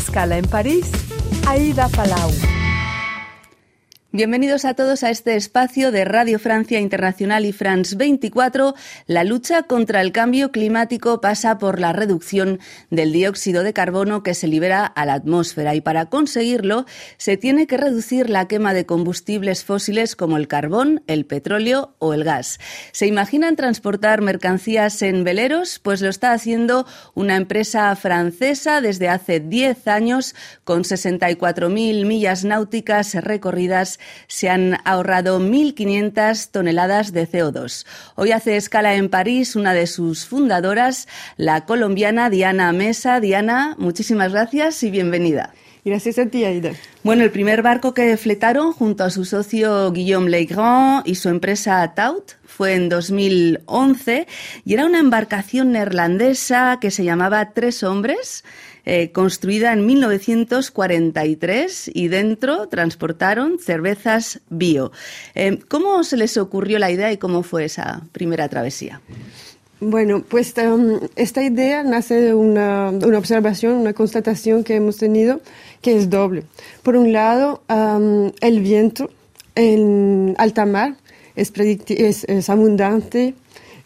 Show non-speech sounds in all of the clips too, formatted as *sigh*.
escala en París, Aida Palau. Bienvenidos a todos a este espacio de Radio Francia Internacional y France 24. La lucha contra el cambio climático pasa por la reducción del dióxido de carbono que se libera a la atmósfera y para conseguirlo se tiene que reducir la quema de combustibles fósiles como el carbón, el petróleo o el gas. ¿Se imaginan transportar mercancías en veleros? Pues lo está haciendo una empresa francesa desde hace 10 años con 64.000 millas náuticas recorridas se han ahorrado 1.500 toneladas de CO2. Hoy hace escala en París una de sus fundadoras, la colombiana Diana Mesa. Diana, muchísimas gracias y bienvenida. Gracias a ti, Aida. Bueno, el primer barco que fletaron junto a su socio Guillaume Legrand y su empresa Taut fue en 2011 y era una embarcación neerlandesa que se llamaba Tres Hombres eh, construida en 1943 y dentro transportaron cervezas bio. Eh, ¿Cómo se les ocurrió la idea y cómo fue esa primera travesía? Bueno, pues um, esta idea nace de una, observación, una constatación que hemos tenido que es doble. Por un lado, um, el viento en alta mar es, es abundante,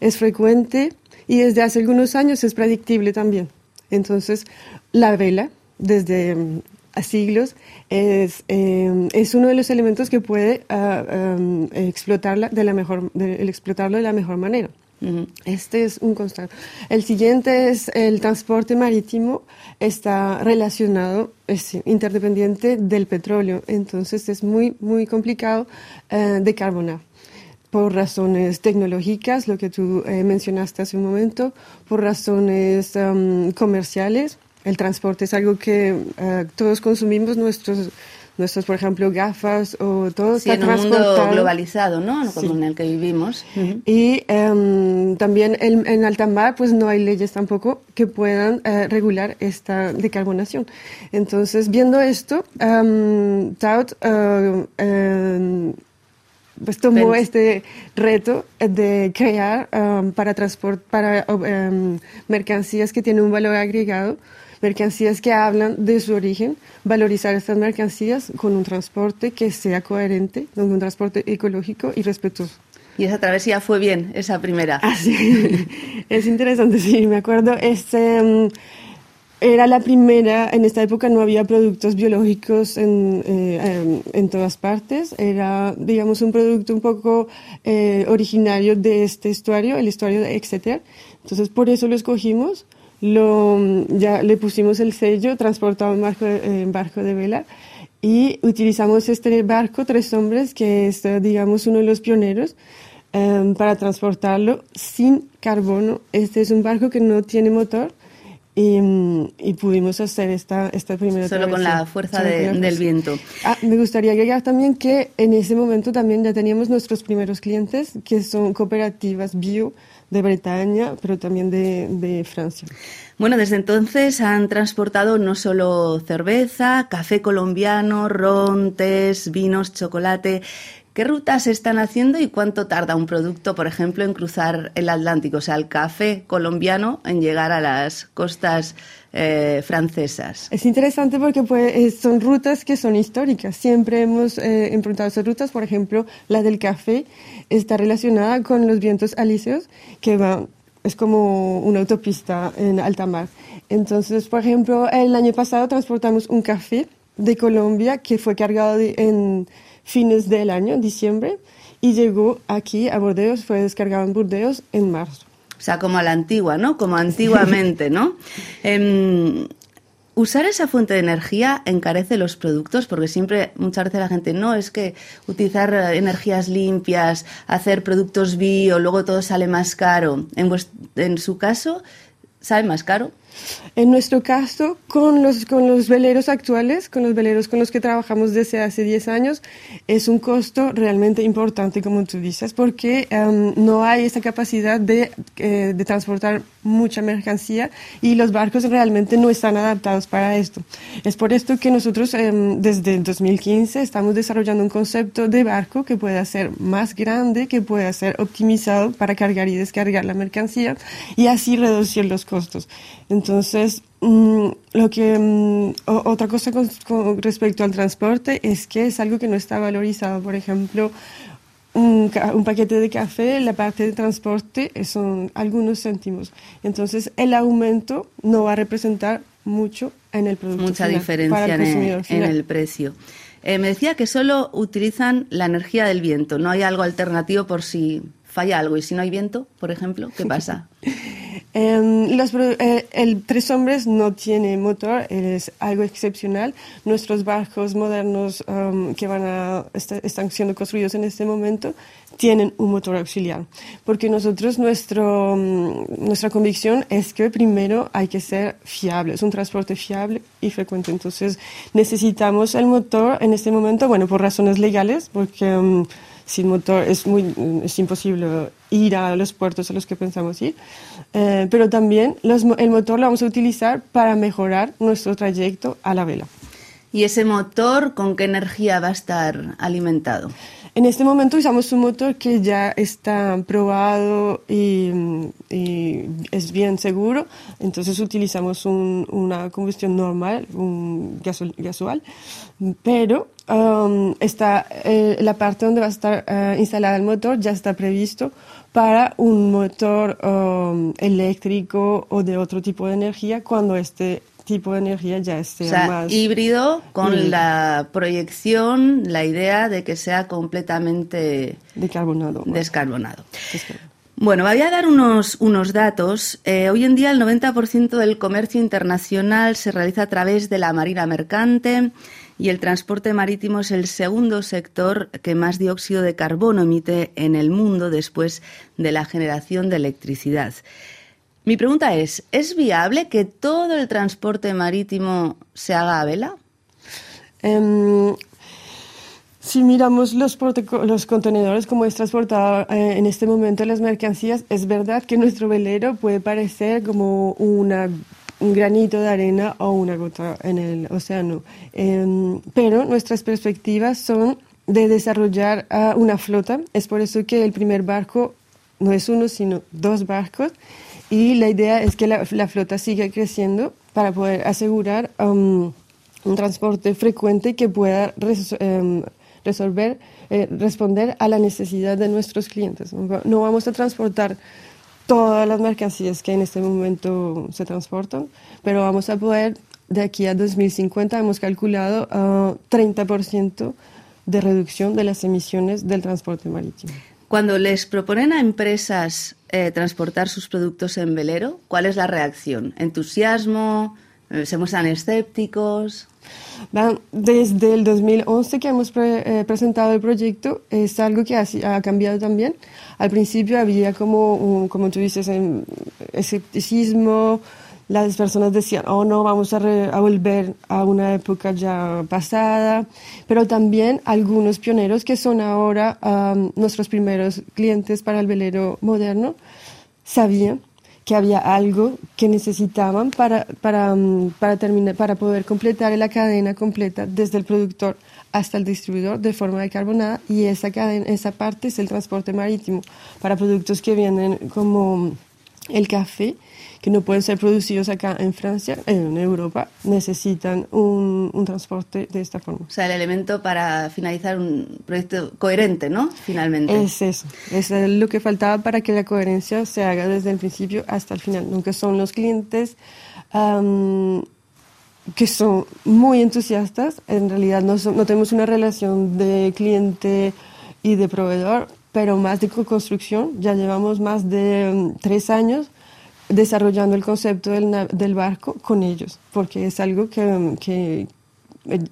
es frecuente y desde hace algunos años es predictible también. Entonces, la vela, desde mm, siglos, es, em, es, uno de los elementos que puede ah, explotarla de la mejor, explotarlo de la mejor manera. Este es un constante. El siguiente es el transporte marítimo, está relacionado, es interdependiente del petróleo, entonces es muy, muy complicado uh, de carbonar por razones tecnológicas, lo que tú eh, mencionaste hace un momento, por razones um, comerciales. El transporte es algo que uh, todos consumimos, nuestros, nuestros, por ejemplo, gafas o todo sí, en un mundo globalizado, ¿no? Como en el que vivimos. Y um, también en alta mar, pues no hay leyes tampoco que puedan uh, regular esta decarbonación. Entonces, viendo esto, um, Taut pues tomó este reto de crear um, para transport, para um, mercancías que tienen un valor agregado, mercancías que hablan de su origen, valorizar estas mercancías con un transporte que sea coherente, con un transporte ecológico y respetuoso. Y esa travesía fue bien, esa primera. Ah, sí. *laughs* es interesante, sí, me acuerdo. Este, um, era la primera, en esta época no había productos biológicos en, eh, en, todas partes, era, digamos, un producto un poco eh, originario de este estuario, el estuario de Exeter. Entonces, por eso lo escogimos, lo, ya le pusimos el sello, transportado en barco, en barco de vela, y utilizamos este barco, Tres Hombres, que es, digamos, uno de los pioneros, eh, para transportarlo sin carbono. Este es un barco que no tiene motor, y, pudimos hacer esta, esta primera Solo con la fuerza del viento. Ah, me gustaría agregar también que en ese momento también ya teníamos nuestros primeros clientes, que son cooperativas bio de Bretaña, pero también de, de Francia. Bueno, desde entonces han transportado no solo cerveza, café colombiano, ron, tés, vinos, chocolate. ¿Qué rutas están haciendo y cuánto tarda un producto, por ejemplo, en cruzar el Atlántico, o sea, el café colombiano, en llegar a las costas eh, francesas? Es interesante porque pues, son rutas que son históricas. Siempre hemos eh, esas rutas. Por ejemplo, la del café está relacionada con los vientos alíseos que van es como una autopista en alta mar. Entonces, por ejemplo, el año pasado transportamos un café de Colombia que fue cargado en fines del año, diciembre, y llegó aquí a Burdeos, fue descargado en Burdeos en marzo. O sea, como a la antigua, ¿no? Como antiguamente, ¿no? *laughs* Em, usar esa fuente de energía encarece los productos porque siempre, muchas veces la gente, no, es que utilizar energías limpias, hacer productos bio, luego todo sale más caro. En, en su caso, ¿sale más caro? En nuestro caso, con los, con los veleros actuales, con los veleros con los que trabajamos desde hace 10 años, es un costo realmente importante, como tú dices, porque em, no hay esa capacidad de, eh, de, transportar mucha mercancía y los barcos realmente no están adaptados para esto. Es por esto que nosotros em, desde 2015 estamos desarrollando un concepto de barco que pueda ser más grande, que pueda ser optimizado para cargar y descargar la mercancía y así reducir los costos. Entonces, mm, lo que mm, otra cosa con, respecto al transporte es que es algo que no está valorizado. Por ejemplo, un, paquete de café, la parte de transporte son algunos céntimos. Entonces, el aumento no va a representar mucho en el producto. Mucha diferencia en el, precio. Eh, me decía que solo utilizan la energía del viento, no hay algo alternativo por si falla algo. Y si no hay viento, por ejemplo, ¿qué pasa? *laughs* Em, los, eh, el Tres Hombres no tiene motor, es algo excepcional. Nuestros barcos modernos em, que van a, están siendo construidos en este momento tienen un motor auxiliar. Porque nosotros, nuestro, em, nuestra convicción es que primero hay que ser fiable, es un transporte fiable y frecuente. Entonces necesitamos el motor en este momento, bueno, por razones legales, porque sin motor es, muy, es imposible ir a los puertos a los que pensamos ir, eh, pero también el motor lo vamos a utilizar para mejorar nuestro trayecto a la vela. ¿Y ese motor con qué energía va a estar alimentado? En este momento usamos un motor que ya está probado y, es bien seguro, entonces utilizamos una combustión normal, un gasoil, pero um, está, eh, la parte donde va a estar uh, instalada el motor ya está previsto para un motor um, eléctrico o de otro tipo de energía cuando este tipo de energía ya esté o sea, más híbrido con la proyección, la idea de que sea completamente descarbonado. descarbonado. Bueno, voy a dar unos, unos datos. Eh, hoy en día el 90% del comercio internacional se realiza a través de la marina mercante y el transporte marítimo es el segundo sector que más dióxido de carbono emite en el mundo después de la generación de electricidad. Mi pregunta es, ¿es viable que todo el transporte marítimo se haga a vela? Em, si miramos los, contenedores, como es transportado eh, en este momento las mercancías, es verdad que nuestro velero puede parecer como un granito de arena o una gota en el océano. Em, pero nuestras perspectivas son de desarrollar ah, una flota. Es por eso que el primer barco no es uno, sino dos barcos y la idea es que la, flota siga creciendo para poder asegurar um, un transporte frecuente que pueda um, resolver, eh, responder a la necesidad de nuestros clientes. No vamos a transportar todas las mercancías que en este momento se transportan, pero vamos a poder, de aquí a 2050, hemos calculado 30% uh, de reducción de las emisiones del transporte marítimo. Cuando les proponen a empresas eh, transportar sus productos en velero, ¿cuál es la reacción? ¿Entusiasmo? Eh, ¿Se muestran escépticos? Desde el 2011 que hemos eh, presentado el proyecto, es algo que ha, cambiado también. Al principio había como, como tú dices, em, escepticismo, las personas decían, oh no, vamos a, volver a una época ya pasada, pero también algunos pioneros que son ahora nuestros primeros clientes para el velero moderno, sabían que había algo que necesitaban para, para, para, terminar, para poder completar la cadena completa desde el productor hasta el distribuidor de forma decarbonada y esa, cadena, esa parte es el transporte marítimo para productos que vienen como el café que no pueden ser producidos acá en Francia, en Europa, necesitan un, transporte de esta forma. O sea, el elemento para finalizar un proyecto coherente, ¿no? Finalmente. Es eso, es lo que faltaba para que la coherencia se haga desde el principio hasta el final, aunque son los clientes que son muy entusiastas, en realidad no, no tenemos una relación de cliente y de proveedor, pero más de co-construcción, ya llevamos más de mm, tres años desarrollando el concepto del, del barco con ellos, porque es algo que, que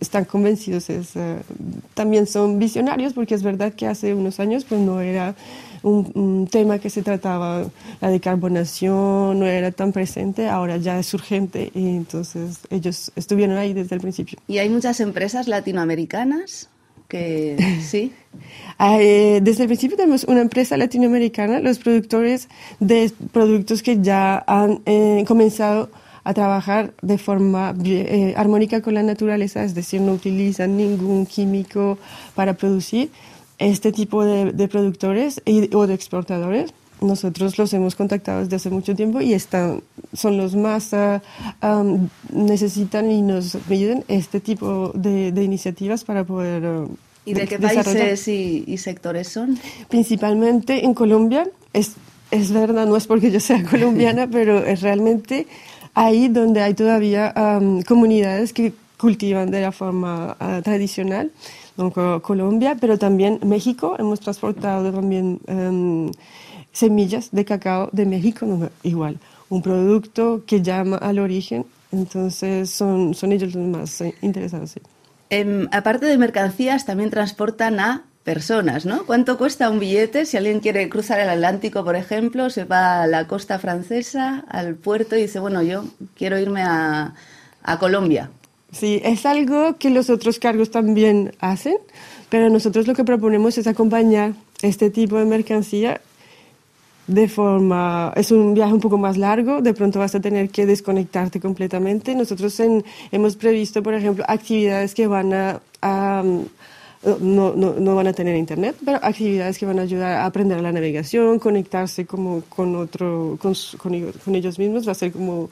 están convencidos, es, eh, también son visionarios, porque es verdad que hace unos años pues no era un, tema que se trataba, la decarbonación no era tan presente, ahora ya es urgente y entonces ellos estuvieron ahí desde el principio. ¿Y hay muchas empresas latinoamericanas? Que *laughs* sí. Ah, eh, desde el principio tenemos una empresa latinoamericana, los productores de productos que ya han eh, comenzado a trabajar de forma eh, armónica con la naturaleza, es decir, no utilizan ningún químico para producir este tipo de, productores o de exportadores. Nosotros los hemos contactado desde hace mucho tiempo y están, son los más uh, um, necesitan y nos piden este tipo de, de iniciativas para poder. Uh, ¿Y de, qué países y, y, sectores son? Principalmente en Colombia. Es, es verdad, no es porque yo sea *laughs* colombiana, pero es realmente ahí donde hay todavía um, comunidades que cultivan de la forma uh, tradicional. Donc, Colombia, pero también México. Hemos transportado también. Um, semillas de cacao de México, igual, un producto que llama al origen, entonces son, son ellos los más eh, interesados. Eh, aparte de mercancías, también transportan a personas, ¿no? ¿Cuánto cuesta un billete si alguien quiere cruzar el Atlántico, por ejemplo, se va a la costa francesa, al puerto y dice, bueno, yo quiero irme a, a Colombia? Sí, es algo que los otros cargos también hacen, pero nosotros lo que proponemos es acompañar este tipo de mercancía de forma, es un viaje un poco más largo, de pronto vas a tener que desconectarte completamente. Nosotros hemos previsto, por ejemplo, actividades que van a, no, no, no, van a tener internet, pero actividades que van a ayudar a aprender la navegación, conectarse como con otro, con, con, ellos mismos, va a ser como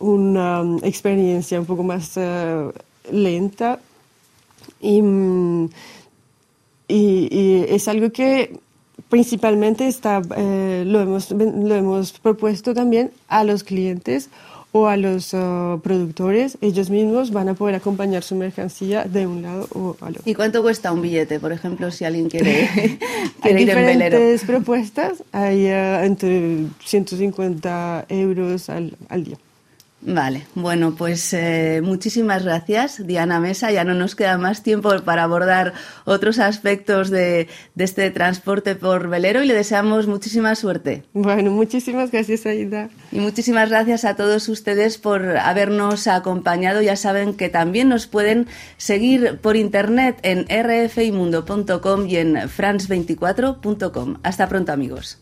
una um, experiencia un poco más uh, lenta y, y, y es algo que principalmente está, eh, lo, hemos, lo hemos propuesto también a los clientes o a los uh, productores, ellos mismos van a poder acompañar su mercancía de un lado o al otro. ¿Y cuánto cuesta un billete, por ejemplo, si alguien quiere, *laughs* quiere *laughs* ir en velero? Hay diferentes propuestas, hay uh, entre 150 euros al, al día. Vale, bueno, pues eh, muchísimas gracias, Diana Mesa. Ya no nos queda más tiempo para abordar otros aspectos de, de, este transporte por velero y le deseamos muchísima suerte. Bueno, muchísimas gracias, Aida. Y muchísimas gracias a todos ustedes por habernos acompañado. Ya saben que también nos pueden seguir por internet en rfimundo.com y en france24.com. Hasta pronto, amigos.